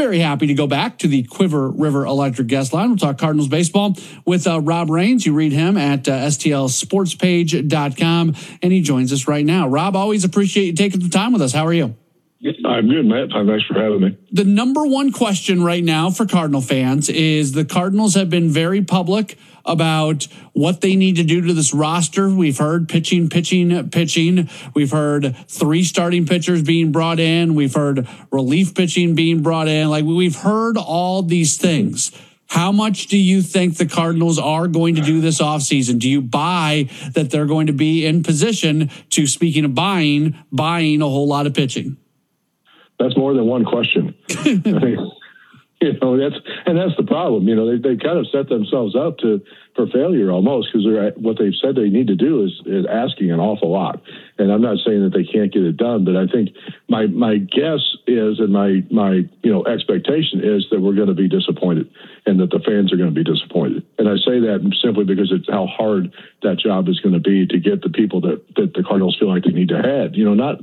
very happy to go back to the Cuivre River Electric guest line. We'll talk Cardinals baseball with uh, Rob Rains. You read him at uh, stlsportspage.com, and he joins us right now. Rob, always appreciate you taking the time with us. How are you? I'm good, Matt. Thanks for having me. The number one question right now for Cardinal fans is the Cardinals have been very public about what they need to do to this roster. We've heard pitching, pitching, pitching. We've heard three starting pitchers being brought in. We've heard relief pitching being brought in. Like we've heard all these things. How much do you think the Cardinals are going to do this offseason? Do you buy that they're going to be in position to, speaking of buying, buying a whole lot of pitching? that's more than one question. You know, that's and that's the problem. You know, they they kind of set themselves up to for failure almost because they're what they've said they need to do is, is asking an awful lot. And I'm not saying that they can't get it done, but I think my my guess is and my my you know expectation is that we're going to be disappointed and that the fans are going to be disappointed. And I say that simply because it's how hard that job is going to be to get the people that that the Cardinals feel like they need to add. You know, not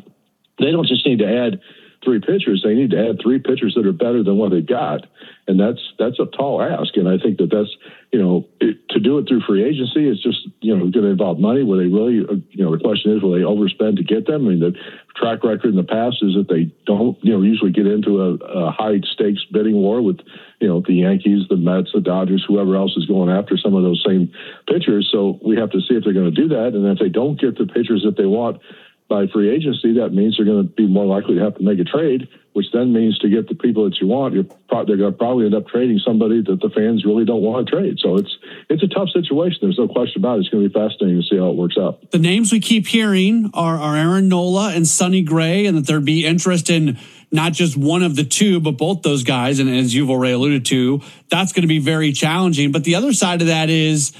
they don't just need to add three pitchers, they need to add three pitchers that are better than what they've got, and that's that's a tall ask. And I think that that's you know it, to do it through free agency is just you know going to involve money. Will they really? Uh, you know, the question is, will they overspend to get them? I mean, the track record in the past is that they don't you know usually get into a, a high stakes bidding war with you know the Yankees, the Mets, the Dodgers, whoever else is going after some of those same pitchers. So we have to see if they're going to do that, and if they don't get the pitchers that they want by free agency, that means they're going to be more likely to have to make a trade, which then means to get the people that you want, you're pro- they're going to probably end up trading somebody that the fans really don't want to trade. So it's it's a tough situation. There's no question about it. It's going to be fascinating to see how it works out. The names we keep hearing are, are Aaron Nola and Sonny Gray, and that there'd be interest in not just one of the two, but both those guys. And as you've already alluded to, that's going to be very challenging. But the other side of that is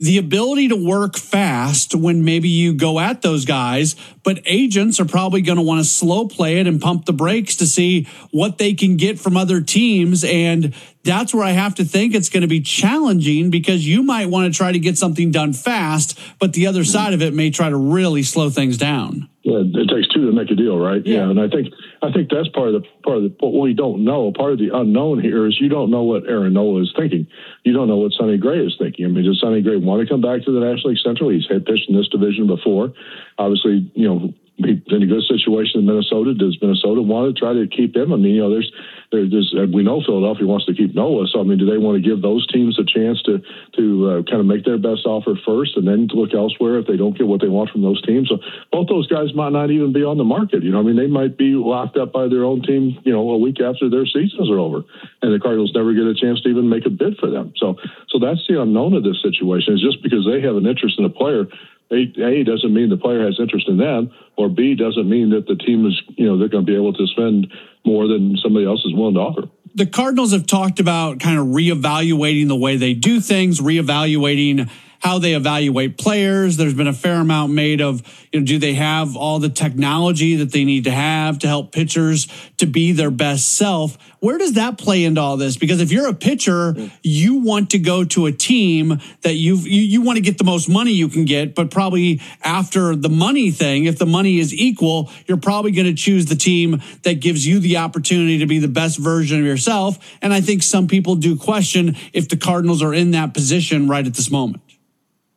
the ability to work fast when maybe you go at those guys, but agents are probably going to want to slow play it and pump the brakes to see what they can get from other teams. And that's where I have to think it's going to be challenging because you might want to try to get something done fast, but the other side of it may try to really slow things down. It takes two to make a deal, right? Yeah. yeah. and I think I think that's part of the part of the what we don't know. Part of the unknown here is you don't know what Aaron Nola is thinking. You don't know what Sonny Gray is thinking. I mean, does Sonny Gray want to come back to the National League Central? He's had pitched in this division before. Obviously, you know, in a good situation in Minnesota. Does Minnesota want to try to keep him? I mean, you know, there's there's we know Philadelphia wants to keep Nola. So I mean, do they want to give those teams a chance to to uh, kind of make their best offer first, and then look elsewhere if they don't get what they want from those teams? So both those guys might not even be on the market. You know, I mean, they might be locked up by their own team. You know, a week after their seasons are over, and the Cardinals never get a chance to even make a bid for them. So so that's the unknown of this situation. Is just because they have an interest in a player a, doesn't mean the player has interest in them, or B doesn't mean that the team is, you know, they're going to be able to spend more than somebody else is willing to offer. The Cardinals have talked about kind of reevaluating the way they do things, reevaluating how they evaluate players. There's been a fair amount made of, you know, do they have all the technology that they need to have to help pitchers to be their best self? Where does that play into all this? Because if you're a pitcher, you want to go to a team that you've, you, you want to get the most money you can get, but probably after the money thing, if the money is equal, you're probably going to choose the team that gives you the opportunity to be the best version of yourself. And I think some people do question if the Cardinals are in that position right at this moment.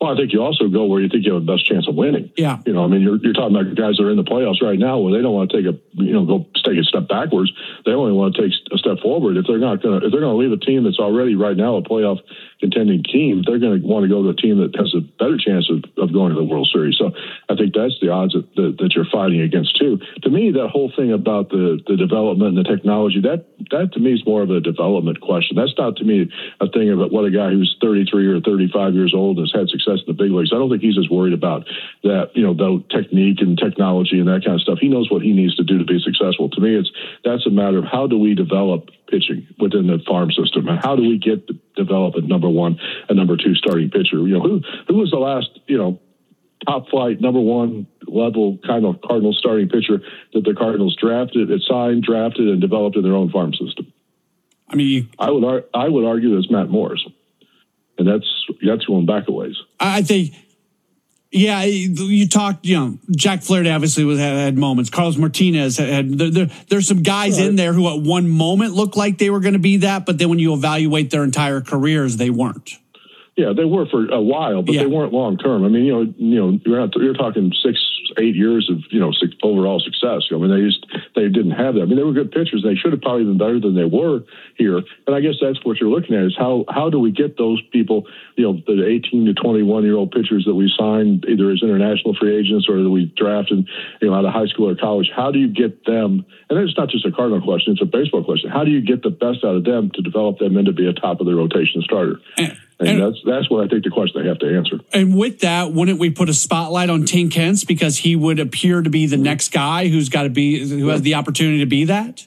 Well, I think you also go where you think you have the best chance of winning. Yeah. You know, I mean, you're, you're talking about guys that are in the playoffs right now where they don't want to take a, you know, go take a step backwards. They only want to take a step forward. If they're not going to, if they're going to leave a team that's already right now a playoff contending team, they're going to want to go to a team that has a better chance of, of going to the World Series. So I think that's the odds that, that, that you're fighting against too. To me, that whole thing about the, the development and the technology, that, that to me is more of a development question. That's not to me a thing about what a guy who's 33 or 35 years old has had success in the big leagues. I don't think he's as worried about that, you know, the technique and technology and that kind of stuff. He knows what he needs to do to be successful. To me, it's, that's a matter of how do we develop pitching within the farm system and how do we get develop a number one and number two starting pitcher. You know who who was the last you know top flight number one level kind of cardinal starting pitcher that the cardinals drafted signed drafted and developed in their own farm system? I mean i would i would argue that's matt morris. And that's that's going back a ways. I think Yeah, you talked. You know, Jack Flaherty obviously was had, had moments. Carlos Martinez had. had there, there, there's some guys right. in there who at one moment looked like they were going to be that, but then when you evaluate their entire careers, they weren't. Yeah, they were for a while, but yeah. they weren't long term. I mean, you know, you know, you're not, you're talking six, eight years of you know overall success. I mean, they just they didn't have that. I mean, they were good pitchers. They should have probably been better than they were here. And I guess that's what you're looking at is how how do we get those people, you know, the 18 to 21 year old pitchers that we signed either as international free agents or that we drafted, you know, out of high school or college. How do you get them? And it's not just a Cardinal question; it's a baseball question. How do you get the best out of them to develop them into be a top of the rotation starter? And, and, that's that's what I think the question they have to answer. And with that, wouldn't we put a spotlight on Tink Hence because he would appear to be the next guy who's got to be who has the opportunity to be that?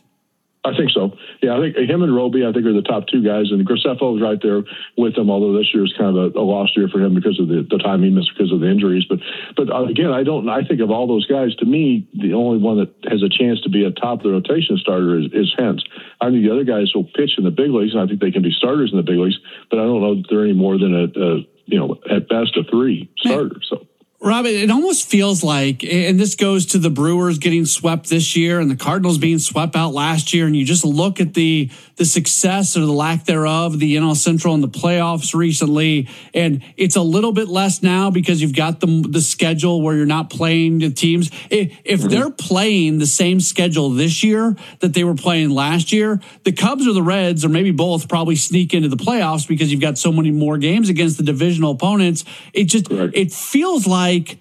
I think so. Yeah, I think him and Roby, I think, are the top two guys, and Graceffo is right there with them. Although this year is kind of a, a, lost year for him because of the, the time he missed because of the injuries. But but uh, again, I don't. I think of all those guys, to me, the only one that has a chance to be a top of the rotation starter is, is Hence. I think the other guys will pitch in the big leagues, and I think they can be starters in the big leagues. But I don't know that they're any more than a, a you know at best a three starter. So. Rob, it almost feels like, and this goes to the Brewers getting swept this year and the Cardinals being swept out last year, and you just look at the the success or the lack thereof, the NL Central and the playoffs recently, and it's a little bit less now because you've got the the schedule where you're not playing the teams. If mm-hmm. they're playing the same schedule this year that they were playing last year, the Cubs or the Reds or maybe both probably sneak into the playoffs because you've got so many more games against the divisional opponents. It just Correct. it feels like like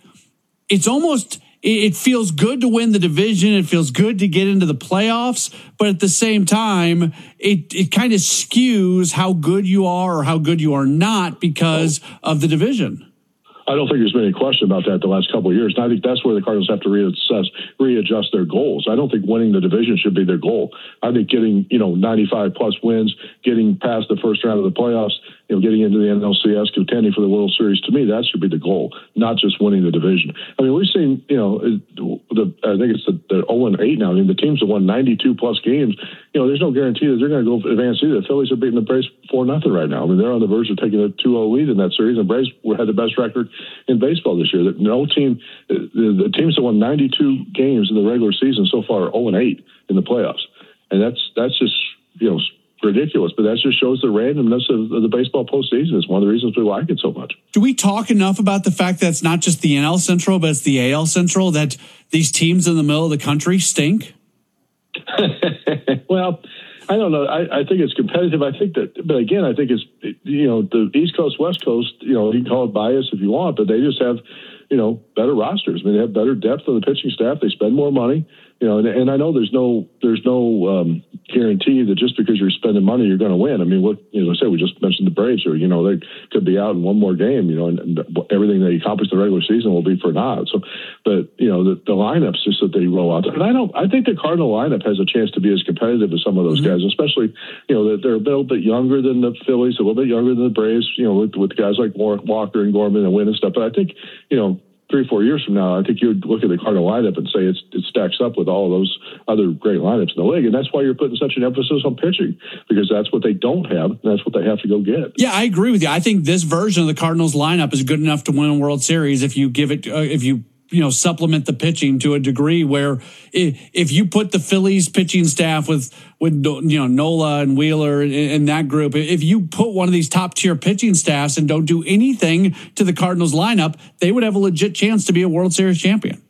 it's almost it feels good to win the division. It feels good to get into the playoffs, but at the same time, it it kind of skews how good you are or how good you are not because of the division. I don't think there's been any question about that the last couple of years. And I think that's where the Cardinals have to reassess, readjust their goals. I don't think winning the division should be their goal. I think getting, you know, 95 plus wins, getting past the first round of the playoffs, you know, getting into the NLCS, contending for the World Series, to me, that should be the goal, not just winning the division. I mean, we've seen, you know, the, I think it's the, the 0 and 8 now. I mean, the teams have won 92 plus games. You know, there's no guarantee that they're going to go advance either. The Phillies are beating the Braves 4 nothing right now. I mean, they're on the verge of taking a 2 0 lead in that series, and Braves had the best record in baseball this year. That no team, the, the teams that won 92 games in the regular season so far are 0 and 8 in the playoffs, and that's that's just you know ridiculous. But that just shows the randomness of, the baseball postseason. It's one of the reasons we like it so much. Do we talk enough about the fact that it's not just the NL Central, but it's the AL Central that these teams in the middle of the country stink? well, I don't know. I, I, think it's competitive. I think that, but again, I think it's you know the East Coast, West Coast. You know, you can call it bias if you want, but they just have you know better rosters. I mean, they have better depth on the pitching staff. They spend more money you know, and, and I know there's no there's no um, guarantee that just because you're spending money you're going to win. I mean, what you know, I said we just mentioned the Braves, or you know, they could be out in one more game, you know, and, and everything they accomplish the regular season will be for naught. So, but you know, the, the lineups just that they roll out, and I don't, I think the Cardinal lineup has a chance to be as competitive as some of those mm-hmm. guys, especially you know that they're a little bit younger than the Phillies, a little bit younger than the Braves, you know, with, with guys like Walker and Gorman and Winn and stuff. But I think you know three, four years from now, I think you would look at the Cardinal lineup and say it stacks up with all of those other great lineups in the league. And that's why you're putting such an emphasis on pitching because that's what they don't have. That's what they have to go get. Yeah, I agree with you. I think this version of the Cardinals lineup is good enough to win a World Series if you give it, uh, if you you know supplement the pitching to a degree where if you put the Phillies pitching staff with with you know Nola and Wheeler and that group, if you put one of these top tier pitching staffs and don't do anything to the Cardinals lineup, they would have a legit chance to be a World Series champion.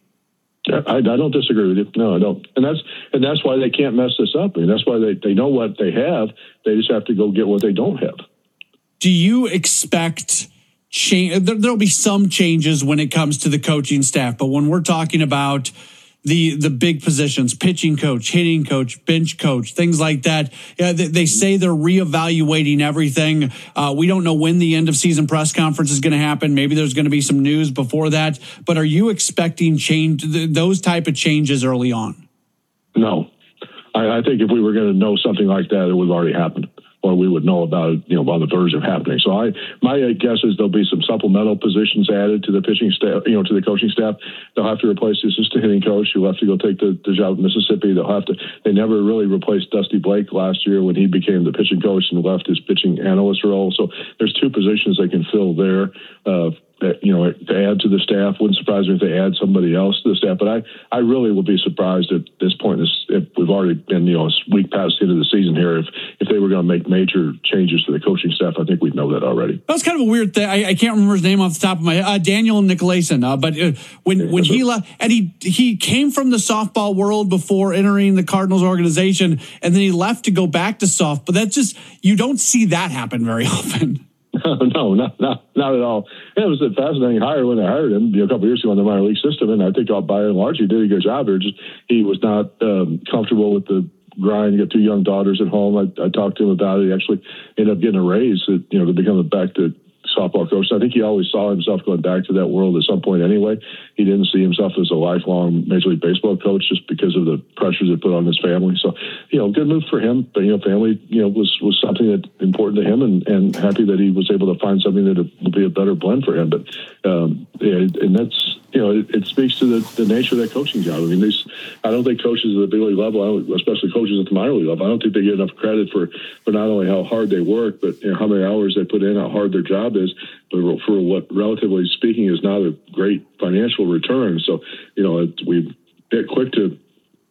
I, I, don't disagree with you. No, I don't. And that's and that's why they can't mess this up. I mean, that's why they, they know what they have. They just have to go get what they don't have. Do you expect change. There, there'll be some changes when it comes to the coaching staff, but when we're talking about the the big positions, pitching coach, hitting coach, bench coach, things like that. Yeah, they, they say they're reevaluating everything. Uh, we don't know when the end of season press conference is going to happen. Maybe there's going to be some news before that. But are you expecting change those type of changes early on? No, I, I think if we were going to know something like that, it would have already happened or we would know about it, you know, on the verge of happening. So I, my guess is there'll be some supplemental positions added to the pitching staff, you know, to the coaching staff. They'll have to replace the assistant hitting coach who'll have to go take the, the job in Mississippi. They'll have to, they never really replaced Dusty Blake last year when he became the pitching coach and left his pitching analyst role. So there's two positions they can fill there. Uh, you know, to add to the staff. Wouldn't surprise me if they add somebody else to the staff. But I, I really would be surprised at this point. if we've already been, you know, a week past the end of the season here, if if they were going to make major changes to the coaching staff, I think we'd know that already. That was kind of a weird thing. I, I can't remember his name off the top of my head. Uh, Daniel Nicolason. Uh, but uh, when when he left, and he he came from the softball world before entering the Cardinals organization, and then he left to go back to soft. But that's just you don't see that happen very often. no, not, not not at all. it was a fascinating hire when they hired him you know, a couple years ago in the minor league system, and I think by and large he did a good job. There, just he was not um, comfortable with the grind. You got two young daughters at home. I, I talked to him about it. He actually ended up getting a raise, you know, to become a back to softball coach. I think he always saw himself going back to that world at some point anyway. He didn't see himself as a lifelong Major League Baseball coach just because of the pressures it put on his family. So, you know, good move for him. But, you know, family, you know, was, was something that important to him and, and happy that he was able to find something that would be a better blend for him. But, um, yeah, and that's, you know, it, it speaks to the, the nature of that coaching job. I mean, these, I don't think coaches at the big league level, especially coaches at the minor league level, I don't think they get enough credit for, for not only how hard they work, but you know, how many hours they put in, how hard their job is, but for what, relatively speaking, is not a great financial return. So, you know, we get quick to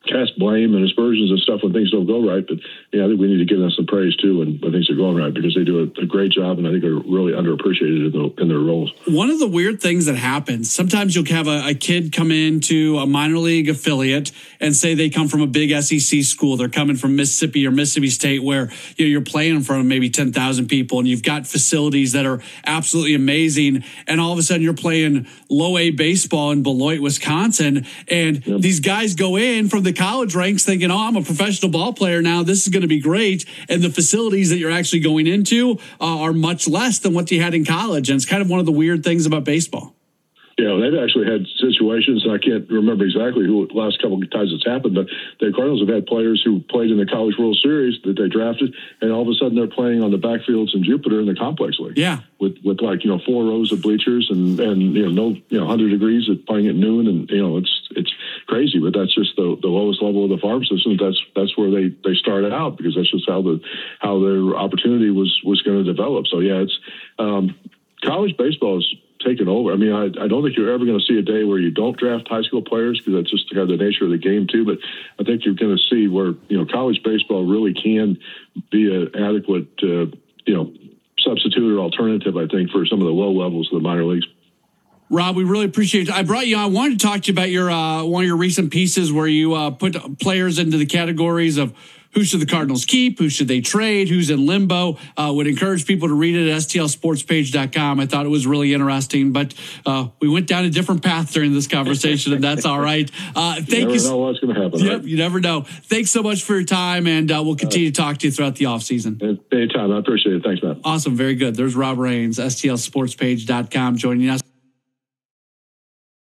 cast blame and aspersions and stuff when things don't go right. But yeah, I think we need to give them some praise too when, when things are going right because they do a, a great job and I think are really underappreciated in, the, in, their roles. One of the weird things that happens sometimes you'll have a, a, kid come into a minor league affiliate and say they come from a big SEC school. They're coming from Mississippi or Mississippi State where you know, you're playing in front of maybe 10,000 people and you've got facilities that are absolutely amazing. And all of a sudden you're playing low A baseball in Beloit, Wisconsin. And yep. these guys go in from the the college ranks thinking, oh, I'm a professional ball player now. This is going to be great. And the facilities that you're actually going into uh, are much less than what you had in college. And it's kind of one of the weird things about baseball. Yeah, they've actually had situations, and I can't remember exactly who the last couple of times it's happened, but the Cardinals have had players who played in the College World Series that they drafted, and all of a sudden they're playing on the backfields in Jupiter in the complex league. Yeah, with with like you know four rows of bleachers and and you know no you know hundred degrees at playing at noon, and you know it's it's crazy, but that's just the, the lowest level of the farm system. That's that's where they they started out because that's just how the how their opportunity was was going to develop. So yeah, it's um, college baseball is taken over. I mean, I, I don't think you're ever going to see a day where you don't draft high school players because that's just kind of the nature of the game too. But I think you're going to see where you know college baseball really can be an adequate uh, you know substitute or alternative. I think for some of the low levels of the minor leagues. Rob, we really appreciate it. I brought you. I wanted to talk to you about your uh, one of your recent pieces where you uh, put players into the categories of who should the Cardinals keep? Who should they trade? Who's in limbo? Uh, would encourage people to read it at stlsportspage.com. I thought it was really interesting, but uh, we went down a different path during this conversation, and that's all right. Uh, thank you. Never you. know what's going to happen. Yep, right? you never know. Thanks so much for your time, and uh, we'll continue to talk to you throughout the offseason. Anytime. I appreciate it. Thanks, man. Awesome. Very good. There's Rob Rains, stlsportspage.com, joining us.